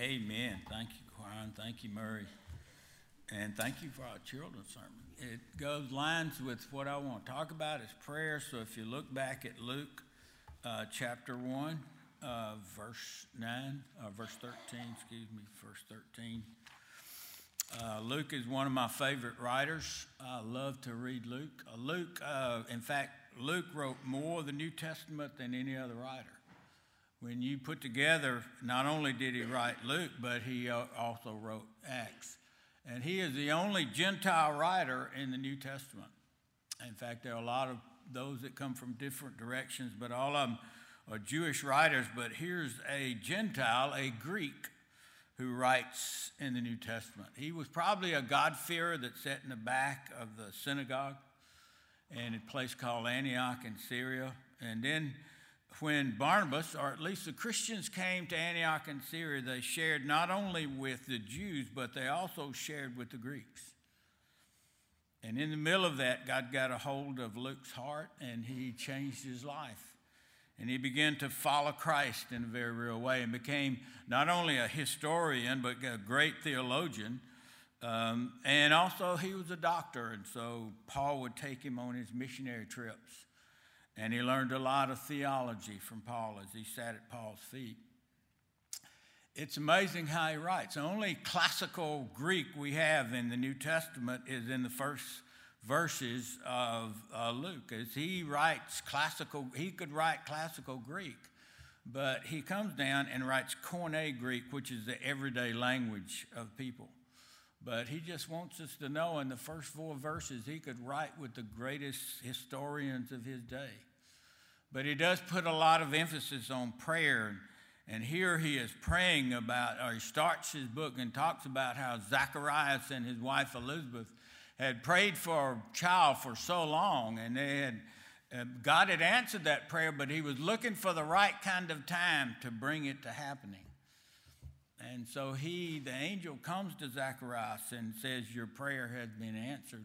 Amen. Thank you, Quine. Thank you, Murray. And thank you for our children's sermon. It goes lines with what I want to talk about is prayer. So if you look back at Luke uh, chapter 1, uh, verse 9, uh, verse 13, excuse me, verse 13. Uh, Luke is one of my favorite writers. I love to read Luke. Uh, Luke, uh, in fact, Luke wrote more of the New Testament than any other writer. When you put together, not only did he write Luke, but he uh, also wrote Acts. And he is the only Gentile writer in the New Testament. In fact, there are a lot of those that come from different directions, but all of them are Jewish writers. But here's a Gentile, a Greek, who writes in the New Testament. He was probably a God-fearer that sat in the back of the synagogue in a place called Antioch in Syria. And then when Barnabas, or at least the Christians, came to Antioch in Syria, they shared not only with the Jews, but they also shared with the Greeks. And in the middle of that, God got a hold of Luke's heart and he changed his life. And he began to follow Christ in a very real way and became not only a historian, but a great theologian. Um, and also, he was a doctor. And so, Paul would take him on his missionary trips. And he learned a lot of theology from Paul as he sat at Paul's feet. It's amazing how he writes. The only classical Greek we have in the New Testament is in the first verses of uh, Luke. As he writes classical, he could write classical Greek, but he comes down and writes Koine Greek, which is the everyday language of people. But he just wants us to know in the first four verses, he could write with the greatest historians of his day. But he does put a lot of emphasis on prayer. And here he is praying about, or he starts his book and talks about how Zacharias and his wife Elizabeth had prayed for a child for so long, and they had, uh, God had answered that prayer, but he was looking for the right kind of time to bring it to happening. And so he, the angel, comes to Zacharias and says, Your prayer has been answered,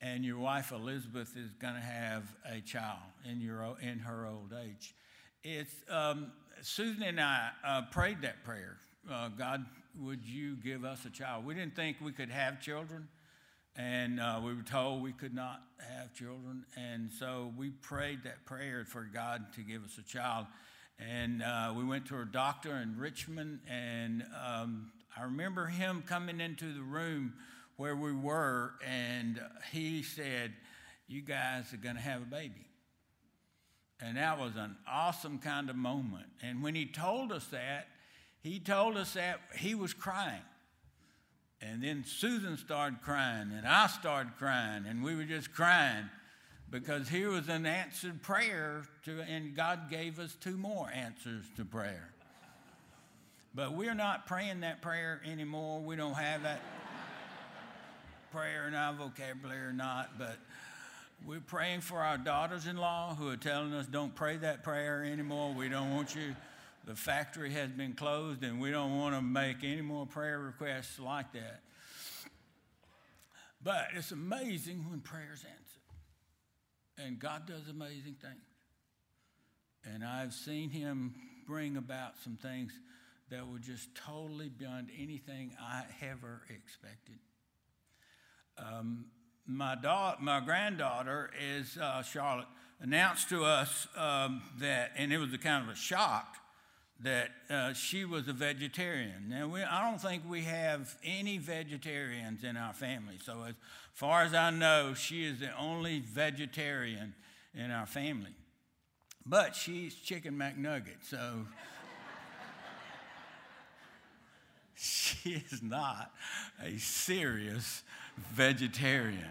and your wife Elizabeth is going to have a child in, your, in her old age. It's, um, Susan and I uh, prayed that prayer. Uh, God, would you give us a child? We didn't think we could have children, and uh, we were told we could not have children. And so we prayed that prayer for God to give us a child. And uh, we went to a doctor in Richmond, and um, I remember him coming into the room where we were, and he said, You guys are going to have a baby. And that was an awesome kind of moment. And when he told us that, he told us that he was crying. And then Susan started crying, and I started crying, and we were just crying because here was an answered prayer, to, and God gave us two more answers to prayer. But we're not praying that prayer anymore. We don't have that prayer in our vocabulary or not, but we're praying for our daughters in law who are telling us don't pray that prayer anymore. We don't want you. The factory has been closed, and we don't want to make any more prayer requests like that. But it's amazing when prayer's answered. And God does amazing things. And I've seen Him bring about some things that were just totally beyond anything I ever expected. Um, my, da- my granddaughter is uh, Charlotte announced to us um, that, and it was a kind of a shock that uh, she was a vegetarian. Now, we, I don't think we have any vegetarians in our family. So, as far as I know, she is the only vegetarian in our family. But she's chicken McNugget, so she is not a serious vegetarian.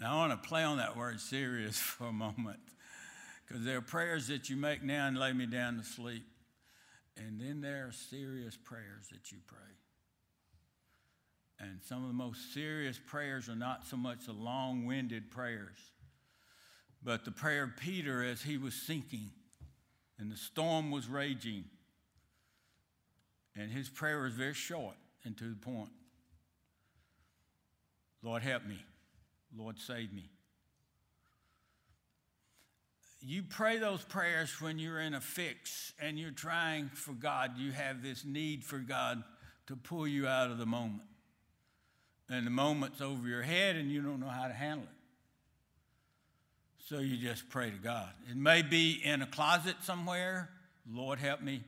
Now, I want to play on that word serious for a moment because there are prayers that you make now and lay me down to sleep. And then there are serious prayers that you pray. And some of the most serious prayers are not so much the long winded prayers, but the prayer of Peter as he was sinking and the storm was raging. And his prayer was very short and to the point. Lord, help me. Lord, save me. you pray those prayers when you're in a fix and you're trying for God. You have this need for God to pull you out of the moment. And the moment's over your head and you don't know how to handle it. So you just pray to God. It may be in a closet somewhere. Lord, help me.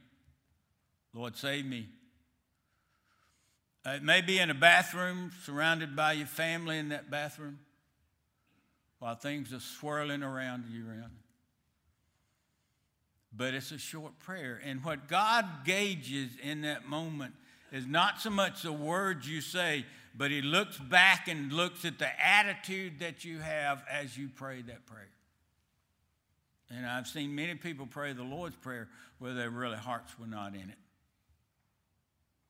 Lord, save me. Uh, it may be in a bathroom, surrounded by your family in that bathroom, while things are swirling around you around. But it's a short prayer. And what God gauges in that moment is not so much the words you say, but He looks back and looks at the attitude that you have as you pray that prayer. And I've seen many people pray the Lord's Prayer where their really hearts were not in it.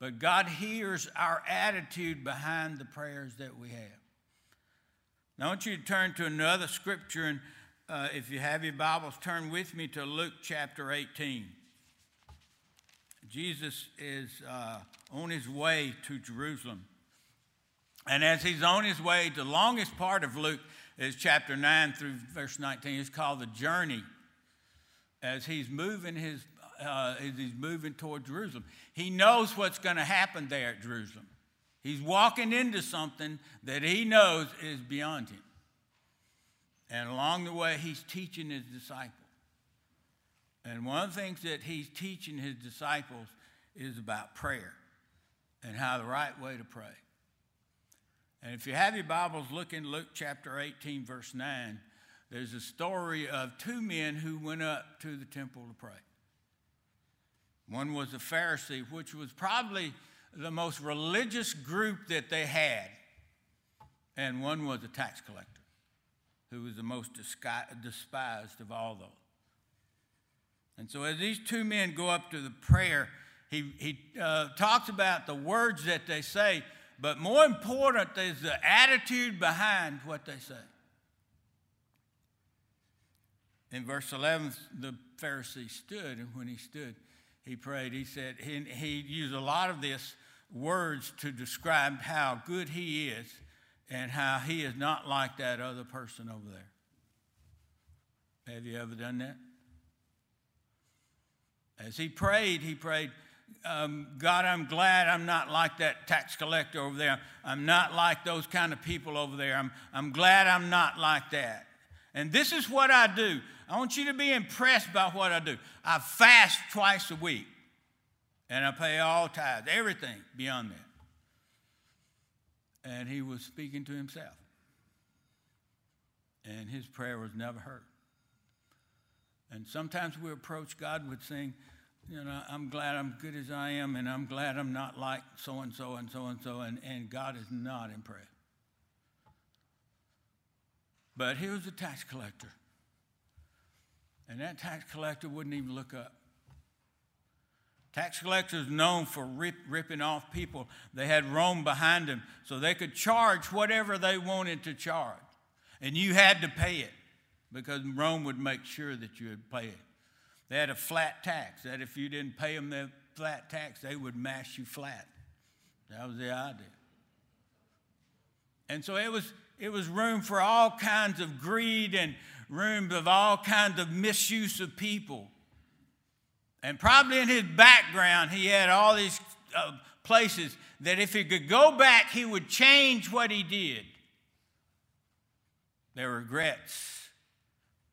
But God hears our attitude behind the prayers that we have. Now, I want you to turn to another scripture, and uh, if you have your Bibles, turn with me to Luke chapter 18. Jesus is uh, on his way to Jerusalem. And as he's on his way, the longest part of Luke is chapter 9 through verse 19. It's called the journey. As he's moving his uh, as he's moving toward Jerusalem. He knows what's going to happen there at Jerusalem. He's walking into something that he knows is beyond him. And along the way, he's teaching his disciples. And one of the things that he's teaching his disciples is about prayer and how the right way to pray. And if you have your Bibles, look in Luke chapter 18, verse 9. There's a story of two men who went up to the temple to pray. One was a Pharisee, which was probably the most religious group that they had. And one was a tax collector, who was the most despised of all those. And so, as these two men go up to the prayer, he, he uh, talks about the words that they say, but more important is the attitude behind what they say. In verse 11, the Pharisee stood, and when he stood, he prayed. He said, he, he used a lot of this words to describe how good he is and how he is not like that other person over there. Have you ever done that? As he prayed, he prayed, um, God, I'm glad I'm not like that tax collector over there. I'm not like those kind of people over there. I'm, I'm glad I'm not like that. And this is what I do. I want you to be impressed by what I do. I fast twice a week, and I pay all tithes, everything beyond that. And he was speaking to himself. And his prayer was never heard. And sometimes we approach God with saying, you know, I'm glad I'm good as I am, and I'm glad I'm not like so and so and so and so, and God is not impressed. But he was a tax collector. And that tax collector wouldn't even look up. Tax collectors known for rip, ripping off people. They had Rome behind them, so they could charge whatever they wanted to charge. And you had to pay it because Rome would make sure that you would pay it. They had a flat tax, that if you didn't pay them that flat tax, they would mash you flat. That was the idea. And so it was, it was room for all kinds of greed and room of all kinds of misuse of people. And probably in his background, he had all these uh, places that if he could go back, he would change what he did. There were regrets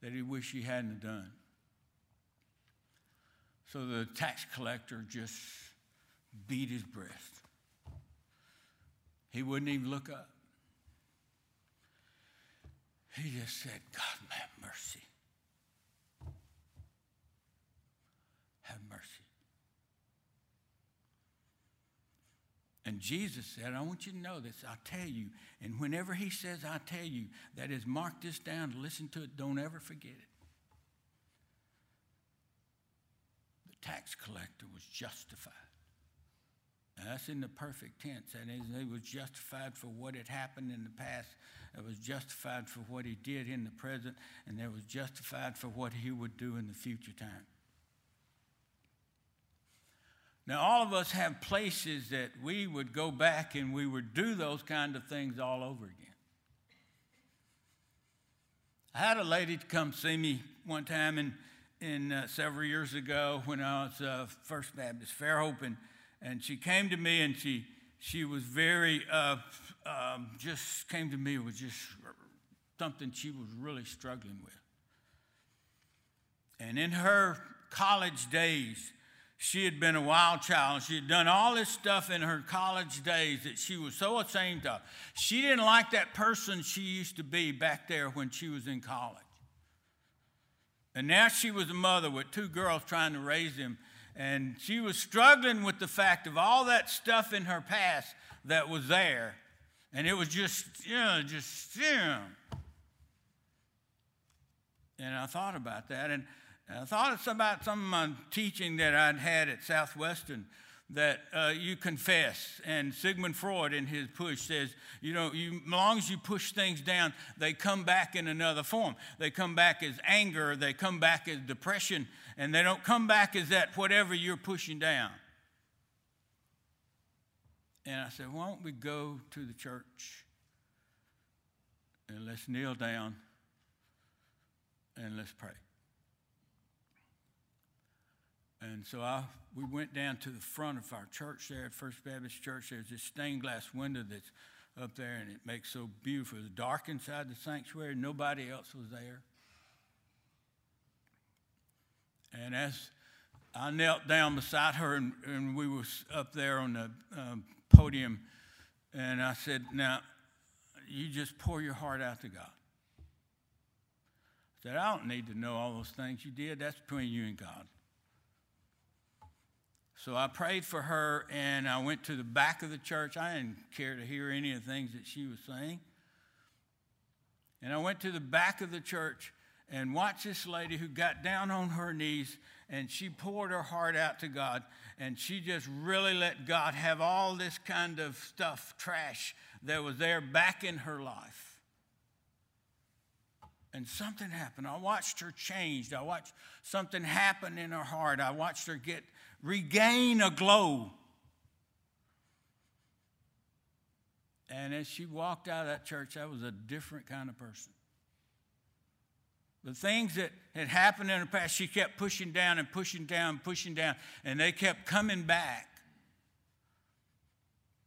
that he wished he hadn't done. So the tax collector just beat his breast. He wouldn't even look up. He just said, God, have mercy. Have mercy. And Jesus said, I want you to know this. I tell you. And whenever he says, I tell you, that is, mark this down, listen to it, don't ever forget it. The tax collector was justified. That's in the perfect tense. That is, he was justified for what had happened in the past that was justified for what he did in the present, and that was justified for what he would do in the future time. Now, all of us have places that we would go back and we would do those kind of things all over again. I had a lady come see me one time in, in uh, several years ago when I was uh, First Baptist Fairhope, and, and she came to me and she she was very uh, um, just came to me with just something she was really struggling with. And in her college days, she had been a wild child. She had done all this stuff in her college days that she was so ashamed of. She didn't like that person she used to be back there when she was in college. And now she was a mother with two girls trying to raise them. And she was struggling with the fact of all that stuff in her past that was there. And it was just, you know, just, you know. And I thought about that. And I thought it's about some of my teaching that I'd had at Southwestern that uh, you confess. And Sigmund Freud, in his push, says, you know, you, as long as you push things down, they come back in another form. They come back as anger, they come back as depression, and they don't come back as that whatever you're pushing down. And I said, why don't we go to the church and let's kneel down and let's pray. And so I, we went down to the front of our church there at First Baptist Church. There's this stained glass window that's up there, and it makes so beautiful. It's dark inside the sanctuary. Nobody else was there. And as I knelt down beside her, and, and we was up there on the um, podium, and I said, "Now, you just pour your heart out to God." I said, "I don't need to know all those things you did. That's between you and God." So I prayed for her and I went to the back of the church. I didn't care to hear any of the things that she was saying. And I went to the back of the church and watch this lady who got down on her knees and she poured her heart out to God and she just really let God have all this kind of stuff, trash that was there back in her life. And something happened. I watched her changed. I watched something happen in her heart. I watched her get regain a glow. And as she walked out of that church, I was a different kind of person. The things that had happened in the past, she kept pushing down and pushing down, pushing down, and they kept coming back.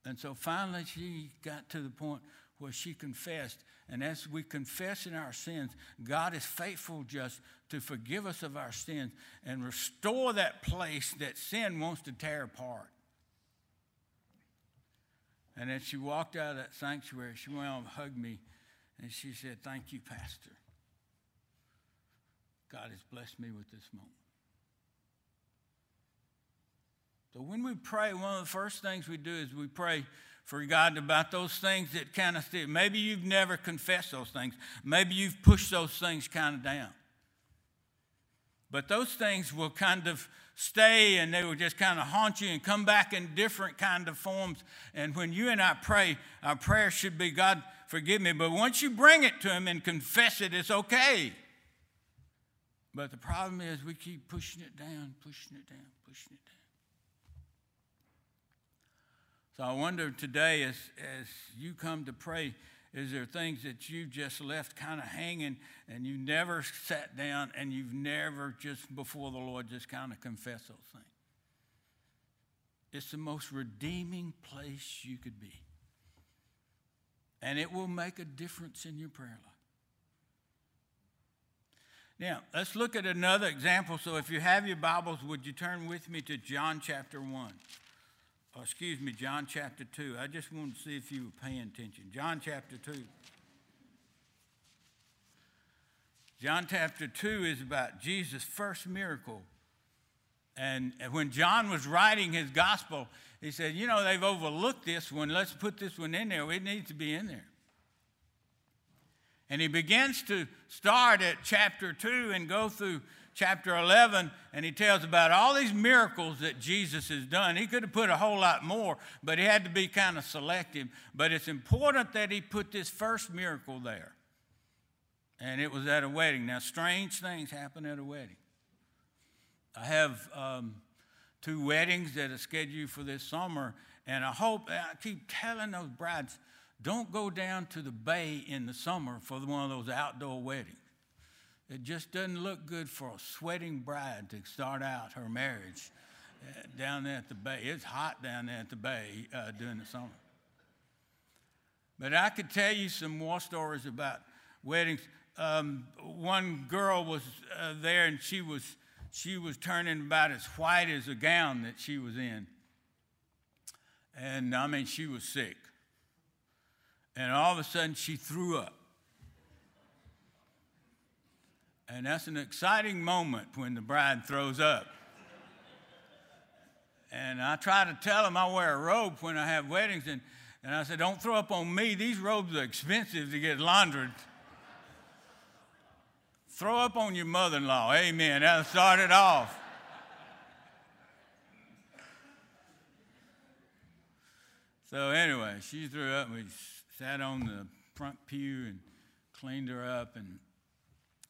And so finally, she got to the point where she confessed. And as we confess in our sins, God is faithful just to forgive us of our sins and restore that place that sin wants to tear apart. And as she walked out of that sanctuary, she went and hugged me and she said, Thank you, Pastor. God has blessed me with this moment. So when we pray, one of the first things we do is we pray for God about those things that kind of still. Maybe you've never confessed those things. Maybe you've pushed those things kind of down. But those things will kind of stay and they will just kind of haunt you and come back in different kind of forms. And when you and I pray, our prayer should be, God, forgive me. But once you bring it to Him and confess it, it's okay. But the problem is we keep pushing it down, pushing it down, pushing it down. So I wonder today, as, as you come to pray, is there things that you've just left kind of hanging and you never sat down and you've never just before the Lord just kind of confessed those things? It's the most redeeming place you could be. And it will make a difference in your prayer life. Now, let's look at another example. So, if you have your Bibles, would you turn with me to John chapter 1? oh, excuse me, John chapter 2. I just wanted to see if you were paying attention. John chapter 2. John chapter 2 is about Jesus' first miracle. And when John was writing his gospel, he said, You know, they've overlooked this one. Let's put this one in there. It needs to be in there. And he begins to start at chapter 2 and go through chapter 11, and he tells about all these miracles that Jesus has done. He could have put a whole lot more, but he had to be kind of selective. But it's important that he put this first miracle there. And it was at a wedding. Now, strange things happen at a wedding. I have um, two weddings that are scheduled for this summer, and I hope, I keep telling those brides, don't go down to the bay in the summer for one of those outdoor weddings. It just doesn't look good for a sweating bride to start out her marriage uh, down there at the bay. It's hot down there at the bay uh, during the summer. But I could tell you some more stories about weddings. Um, one girl was uh, there and she was, she was turning about as white as a gown that she was in. And I mean, she was sick. And all of a sudden, she threw up. And that's an exciting moment when the bride throws up. And I try to tell them I wear a robe when I have weddings. And, and I said, Don't throw up on me. These robes are expensive to get laundered. throw up on your mother in law. Amen. That'll start it off. so, anyway, she threw up. We sat on the front pew and cleaned her up and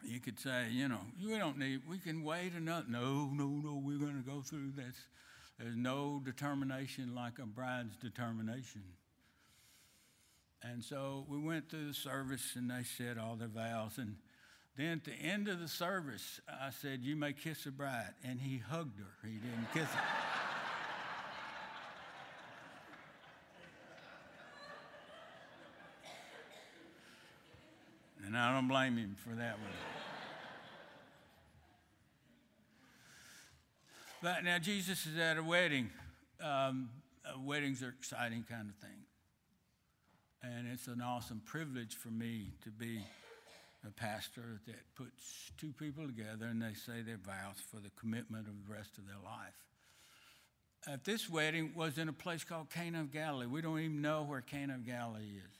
you could say, you know, we don't need, we can wait another. No, no, no, we're going to go through this. There's no determination like a bride's determination. And so we went through the service and they said all their vows. And then at the end of the service, I said, You may kiss the bride. And he hugged her, he didn't kiss her. And I don't blame him for that one. But now Jesus is at a wedding. Um, uh, weddings are exciting kind of thing. And it's an awesome privilege for me to be a pastor that puts two people together and they say their vows for the commitment of the rest of their life. At this wedding was in a place called Cana of Galilee. We don't even know where Cana of Galilee is.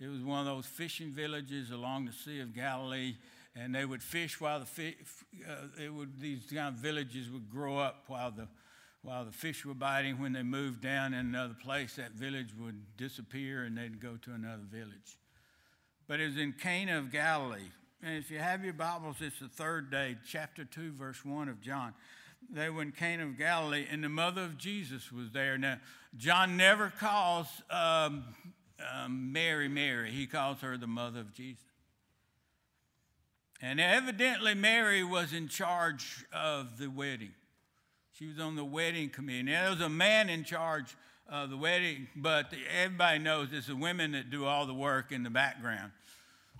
It was one of those fishing villages along the Sea of Galilee and they would fish while the fish, uh, would, these kind of villages would grow up while the, while the fish were biting. When they moved down in another place, that village would disappear and they'd go to another village. But it was in Cana of Galilee. And if you have your Bibles, it's the third day, chapter 2, verse 1 of John. They were in Cana of Galilee, and the mother of Jesus was there. Now, John never calls um, um, Mary Mary, he calls her the mother of Jesus. And evidently, Mary was in charge of the wedding. She was on the wedding committee. Now, there was a man in charge of the wedding, but everybody knows it's the women that do all the work in the background.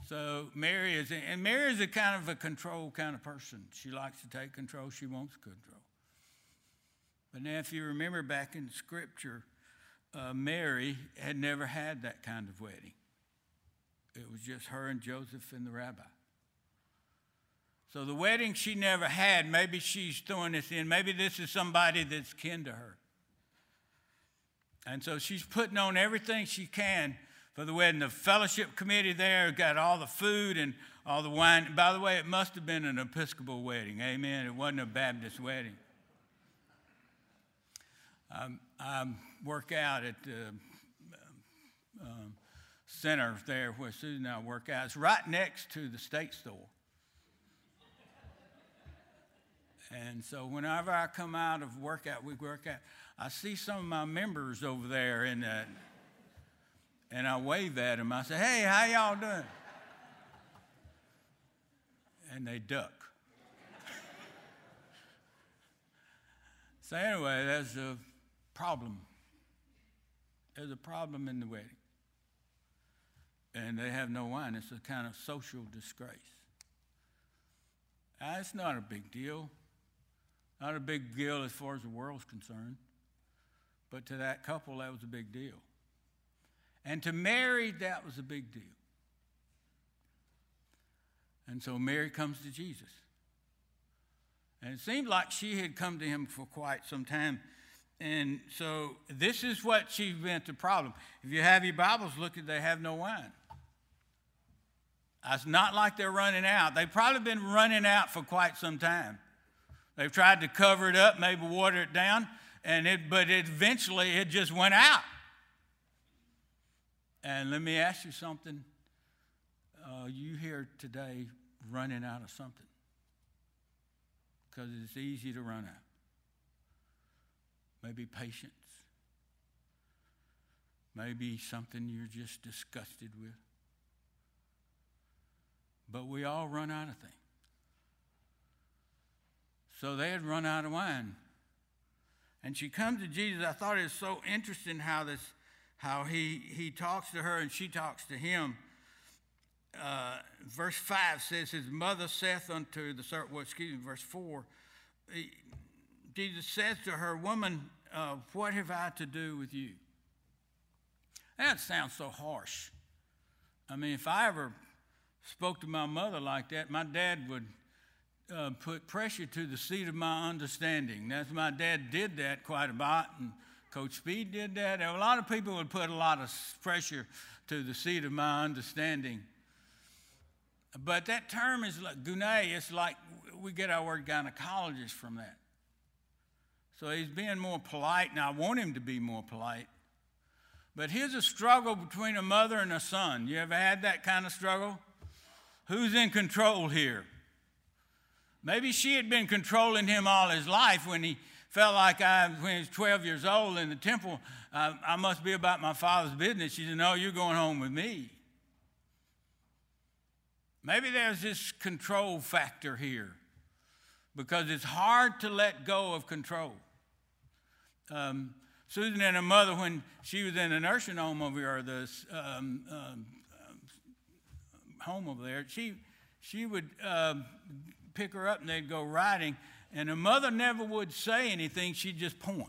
So Mary is, and Mary is a kind of a control kind of person. She likes to take control. She wants control. But now, if you remember back in Scripture, uh, Mary had never had that kind of wedding. It was just her and Joseph and the rabbi. So the wedding she never had, maybe she's throwing this in. Maybe this is somebody that's kin to her. And so she's putting on everything she can for the wedding. The fellowship committee there got all the food and all the wine. By the way, it must have been an Episcopal wedding. Amen. It wasn't a Baptist wedding. Um, I work out at the um, center there where Susan and I work out. It's right next to the state store. And so whenever I come out of workout, we work out, I see some of my members over there and, uh, and I wave at them. I say, hey, how y'all doing? And they duck. so anyway, there's a problem. There's a problem in the wedding. And they have no wine. It's a kind of social disgrace. Uh, it's not a big deal. Not a big deal as far as the world's concerned, but to that couple, that was a big deal. And to Mary, that was a big deal. And so Mary comes to Jesus. And it seemed like she had come to him for quite some time. And so this is what she meant the problem. If you have your Bibles, look at they have no wine. It's not like they're running out. They've probably been running out for quite some time. They've tried to cover it up, maybe water it down, and it, but it eventually it just went out. And let me ask you something. Uh, you here today running out of something because it's easy to run out. Maybe patience. Maybe something you're just disgusted with. But we all run out of things. So they had run out of wine. And she comes to Jesus. I thought it was so interesting how this, how he he talks to her and she talks to him. Uh, verse five says, "His mother saith unto the servant." Well, excuse me. Verse four, Jesus says to her, "Woman, uh, what have I to do with you?" That sounds so harsh. I mean, if I ever spoke to my mother like that, my dad would uh, put pressure to the seat of my understanding. That's my dad did that quite a lot, and Coach Speed did that. A lot of people would put a lot of pressure to the seat of my understanding. But that term is like it's like we get our word gynecologist from that. So he's being more polite, and I want him to be more polite. But here's a struggle between a mother and a son. You ever had that kind of struggle? Who's in control here? Maybe she had been controlling him all his life when he felt like I, when he was 12 years old in the temple, uh, I must be about my father's business. She said, No, you're going home with me. Maybe there's this control factor here because it's hard to let go of control. Um, Susan and her mother, when she was in a nursing home over here, the um, um, home over there, she, she would um, pick her up and they'd go riding, and her mother never would say anything, she'd just point.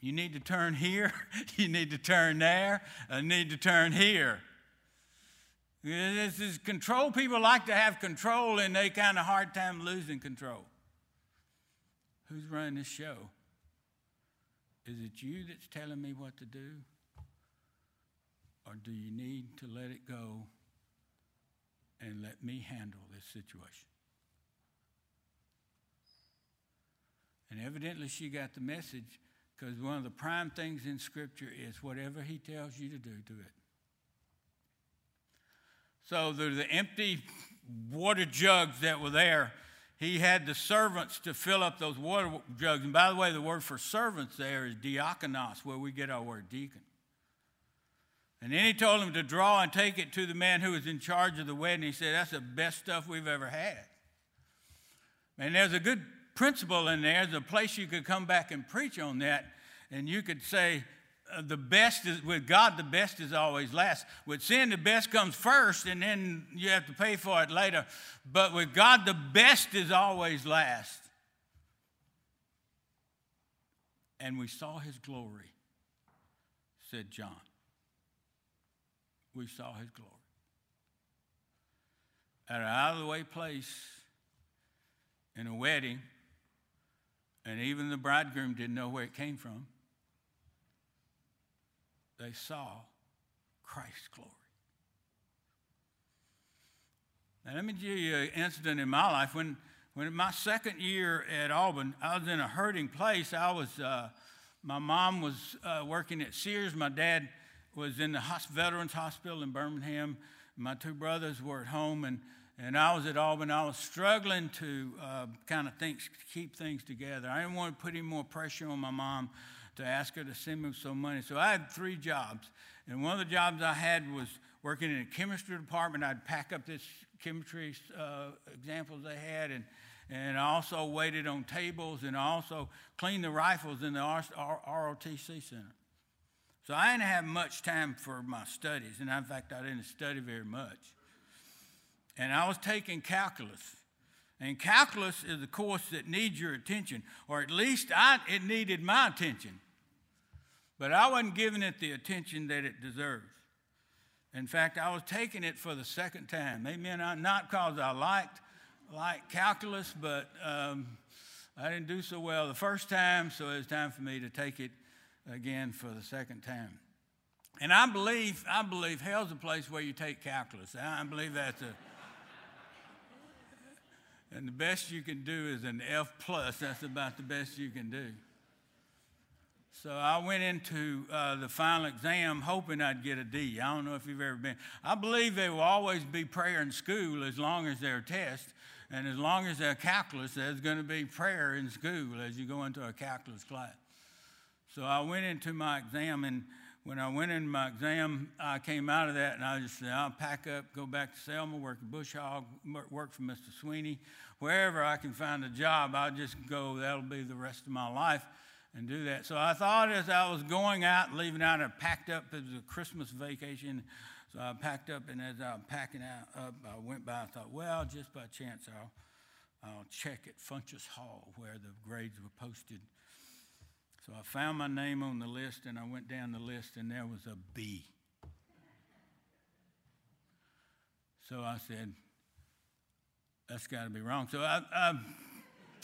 You need to turn here, you need to turn there, I need to turn here. This is control. People like to have control and they kind of hard time losing control. Who's running this show? Is it you that's telling me what to do? Or do you need to let it go and let me handle this situation. And evidently, she got the message because one of the prime things in Scripture is whatever He tells you to do, do it. So the empty water jugs that were there. He had the servants to fill up those water jugs. And by the way, the word for servants there is diakonos, where we get our word deacon. And then he told him to draw and take it to the man who was in charge of the wedding. He said, That's the best stuff we've ever had. And there's a good principle in there. There's a place you could come back and preach on that. And you could say, the best is with God, the best is always last. With sin, the best comes first, and then you have to pay for it later. But with God, the best is always last. And we saw his glory, said John we saw his glory. At an out of the way place in a wedding, and even the bridegroom didn't know where it came from, they saw Christ's glory. Now, let me give you an incident in my life. When, when my second year at Auburn, I was in a hurting place. I was, uh, my mom was uh, working at Sears. My dad was in the Veterans Hospital in Birmingham. My two brothers were at home, and, and I was at Auburn. I was struggling to uh, kind of keep things together. I didn't want to put any more pressure on my mom to ask her to send me some money. So I had three jobs. And one of the jobs I had was working in a chemistry department. I'd pack up this chemistry uh, examples they had, and, and I also waited on tables, and also cleaned the rifles in the ROTC Center. So I didn't have much time for my studies, and in fact, I didn't study very much. And I was taking calculus. And calculus is a course that needs your attention, or at least I, it needed my attention. But I wasn't giving it the attention that it deserves. In fact, I was taking it for the second time. Amen. Not because I liked, liked calculus, but um, I didn't do so well the first time, so it was time for me to take it again for the second time. And I believe, I believe hell's a place where you take calculus. I believe that's a, and the best you can do is an F plus. That's about the best you can do. So I went into uh, the final exam hoping I'd get a D. I don't know if you've ever been. I believe there will always be prayer in school as long as there are tests. And as long as there's calculus, there's going to be prayer in school as you go into a calculus class. So I went into my exam, and when I went into my exam, I came out of that and I just said, I'll pack up, go back to Selma, work at Bush Hog, work for Mr. Sweeney. Wherever I can find a job, I'll just go. That'll be the rest of my life and do that. So I thought as I was going out, leaving out, I packed up. It was a Christmas vacation. So I packed up, and as I was packing out, up, I went by. I thought, well, just by chance, I'll, I'll check at Funchess Hall where the grades were posted so I found my name on the list and I went down the list and there was a B. So I said, that's got to be wrong. So I, I,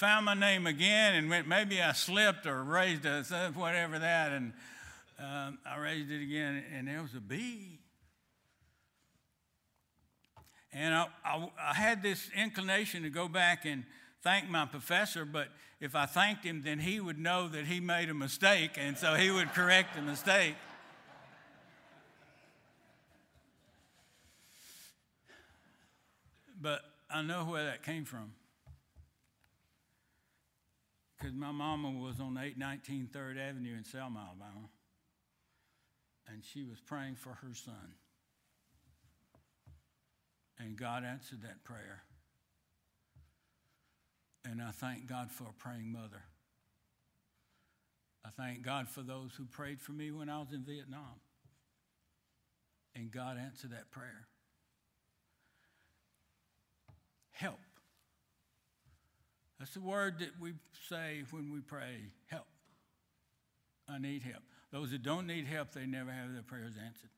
found my name again and went, maybe I slipped or raised a, whatever that, and um, I raised it again and there was a B. And I, I, I had this inclination to go back and thank my professor, but if I thanked him, then he would know that he made a mistake, and so he would correct the mistake. But I know where that came from. Because my mama was on 819 3rd Avenue in Selma, Alabama, and she was praying for her son. And God answered that prayer. And I thank God for a praying mother. I thank God for those who prayed for me when I was in Vietnam. And God answered that prayer. Help. That's the word that we say when we pray help. I need help. Those that don't need help, they never have their prayers answered.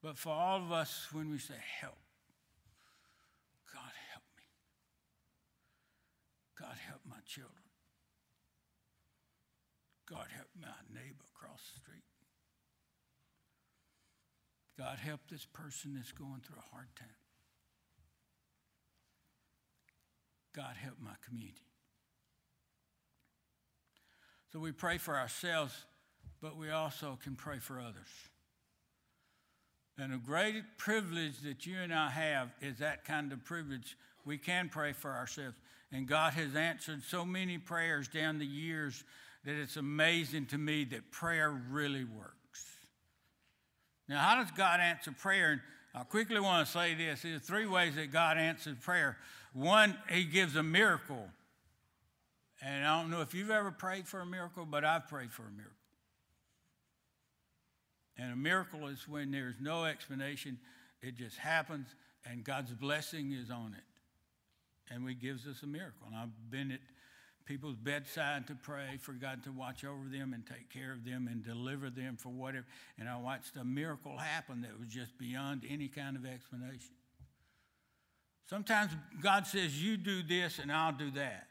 But for all of us, when we say help, God help me. God help my children. God help my neighbor across the street. God help this person that's going through a hard time. God help my community. So we pray for ourselves, but we also can pray for others. And a great privilege that you and I have is that kind of privilege. We can pray for ourselves. And God has answered so many prayers down the years that it's amazing to me that prayer really works. Now, how does God answer prayer? And I quickly want to say this there's three ways that God answers prayer. One, He gives a miracle. And I don't know if you've ever prayed for a miracle, but I've prayed for a miracle. And a miracle is when there's no explanation, it just happens, and God's blessing is on it and He gives us a miracle. And I've been at people's bedside to pray for God to watch over them and take care of them and deliver them for whatever. And I watched a miracle happen that was just beyond any kind of explanation. Sometimes God says, You do this and I'll do that.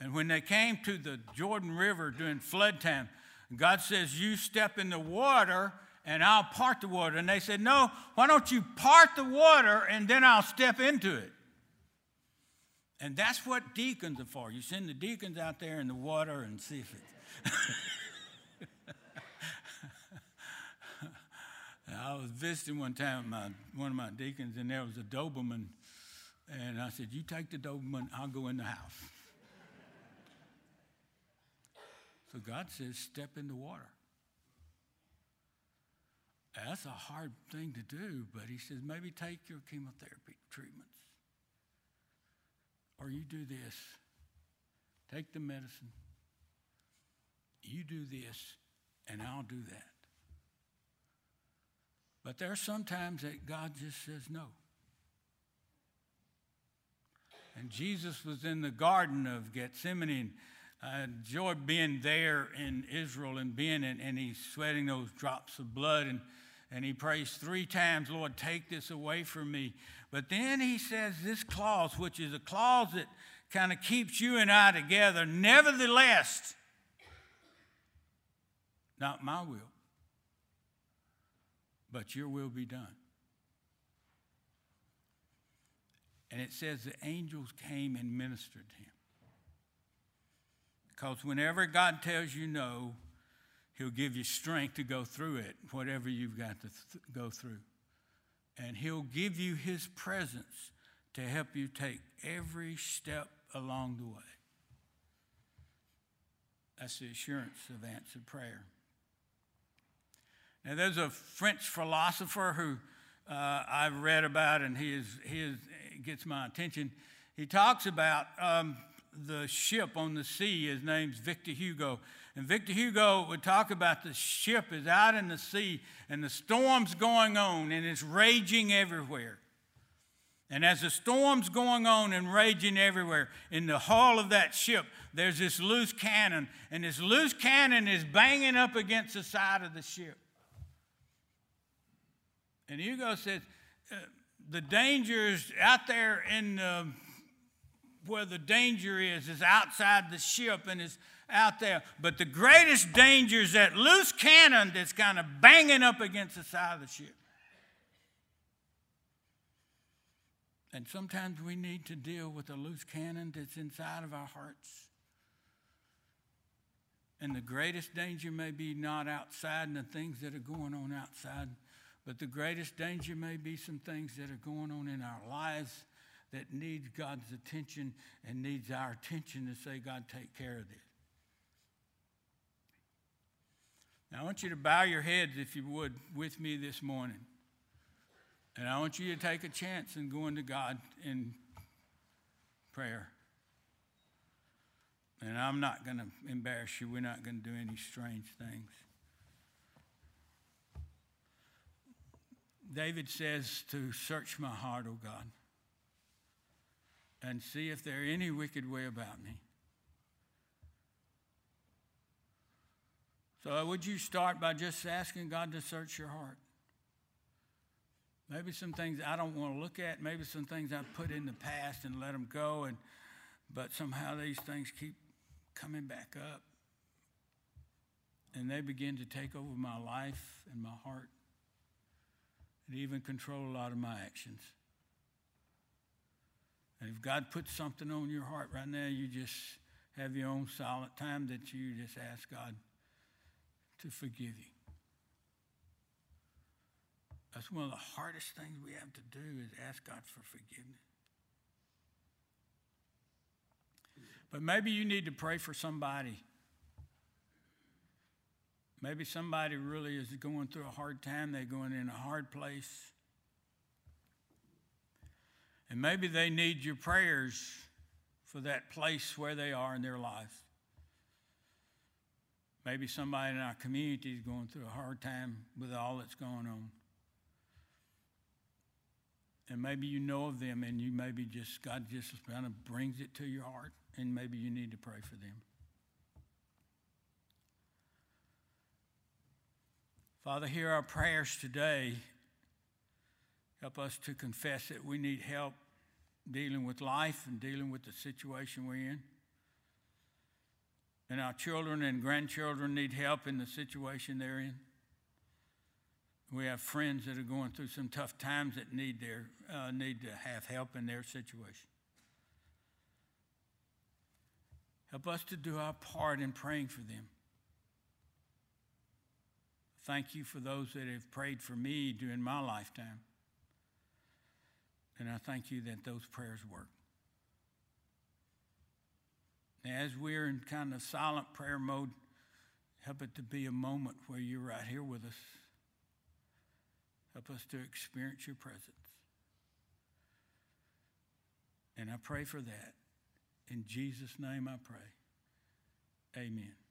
And when they came to the Jordan River during flood time, God says, You step in the water and I'll part the water. And they said, No, why don't you part the water and then I'll step into it? And that's what deacons are for. You send the deacons out there in the water and see if it. I was visiting one time my, one of my deacons, and there was a Doberman. And I said, You take the Doberman, I'll go in the house. so God says, Step in the water. That's a hard thing to do, but He says, Maybe take your chemotherapy treatments. Or you do this. Take the medicine. You do this, and I'll do that. But there are some times that God just says no. And Jesus was in the Garden of Gethsemane. Uh, I enjoyed being there in Israel and being in, and he's sweating those drops of blood. And, and he prays three times, Lord, take this away from me. But then he says this clause, which is a clause that kind of keeps you and I together. Nevertheless, not my will, but your will be done. And it says the angels came and ministered to him. Because whenever God tells you no, He'll give you strength to go through it, whatever you've got to th- go through and He'll give you His presence to help you take every step along the way. That's the assurance of answered prayer. Now, there's a French philosopher who uh, I've read about, and he, is, he is, gets my attention. He talks about um, the ship on the sea. His name's Victor Hugo. And Victor Hugo would talk about the ship is out in the sea, and the storm's going on, and it's raging everywhere. And as the storm's going on and raging everywhere, in the hull of that ship, there's this loose cannon, and this loose cannon is banging up against the side of the ship. And Hugo says, uh, the danger is out there in the, where the danger is, is outside the ship and is out there. But the greatest danger is that loose cannon that's kind of banging up against the side of the ship. And sometimes we need to deal with a loose cannon that's inside of our hearts. And the greatest danger may be not outside and the things that are going on outside, but the greatest danger may be some things that are going on in our lives that needs God's attention and needs our attention to say, God, take care of this. Now, I want you to bow your heads, if you would, with me this morning. And I want you to take a chance and go into God in prayer. And I'm not going to embarrass you. We're not going to do any strange things. David says to search my heart, O God, and see if there are any wicked way about me. So, would you start by just asking God to search your heart? Maybe some things I don't want to look at, maybe some things I've put in the past and let them go, and, but somehow these things keep coming back up. And they begin to take over my life and my heart and even control a lot of my actions. And if God puts something on your heart right now, you just have your own silent time that you just ask God to forgive you. That's one of the hardest things we have to do is ask God for forgiveness. But maybe you need to pray for somebody. Maybe somebody really is going through a hard time, they're going in a hard place. And maybe they need your prayers for that place where they are in their life. Maybe somebody in our community is going through a hard time with all that's going on. And maybe you know of them and you maybe just, God just kind of brings it to your heart and maybe you need to pray for them. Father, hear our prayers today. Help us to confess that we need help dealing with life and dealing with the situation we're in. And our children and grandchildren need help in the situation they're in. We have friends that are going through some tough times that need, their, uh, need to have help in their situation. Help us to do our part in praying for them. Thank you for those that have prayed for me during my lifetime. And I thank you that those prayers work. As we're in kind of silent prayer mode, help it to be a moment where you're right here with us. Help us to experience your presence. And I pray for that. In Jesus' name I pray. Amen.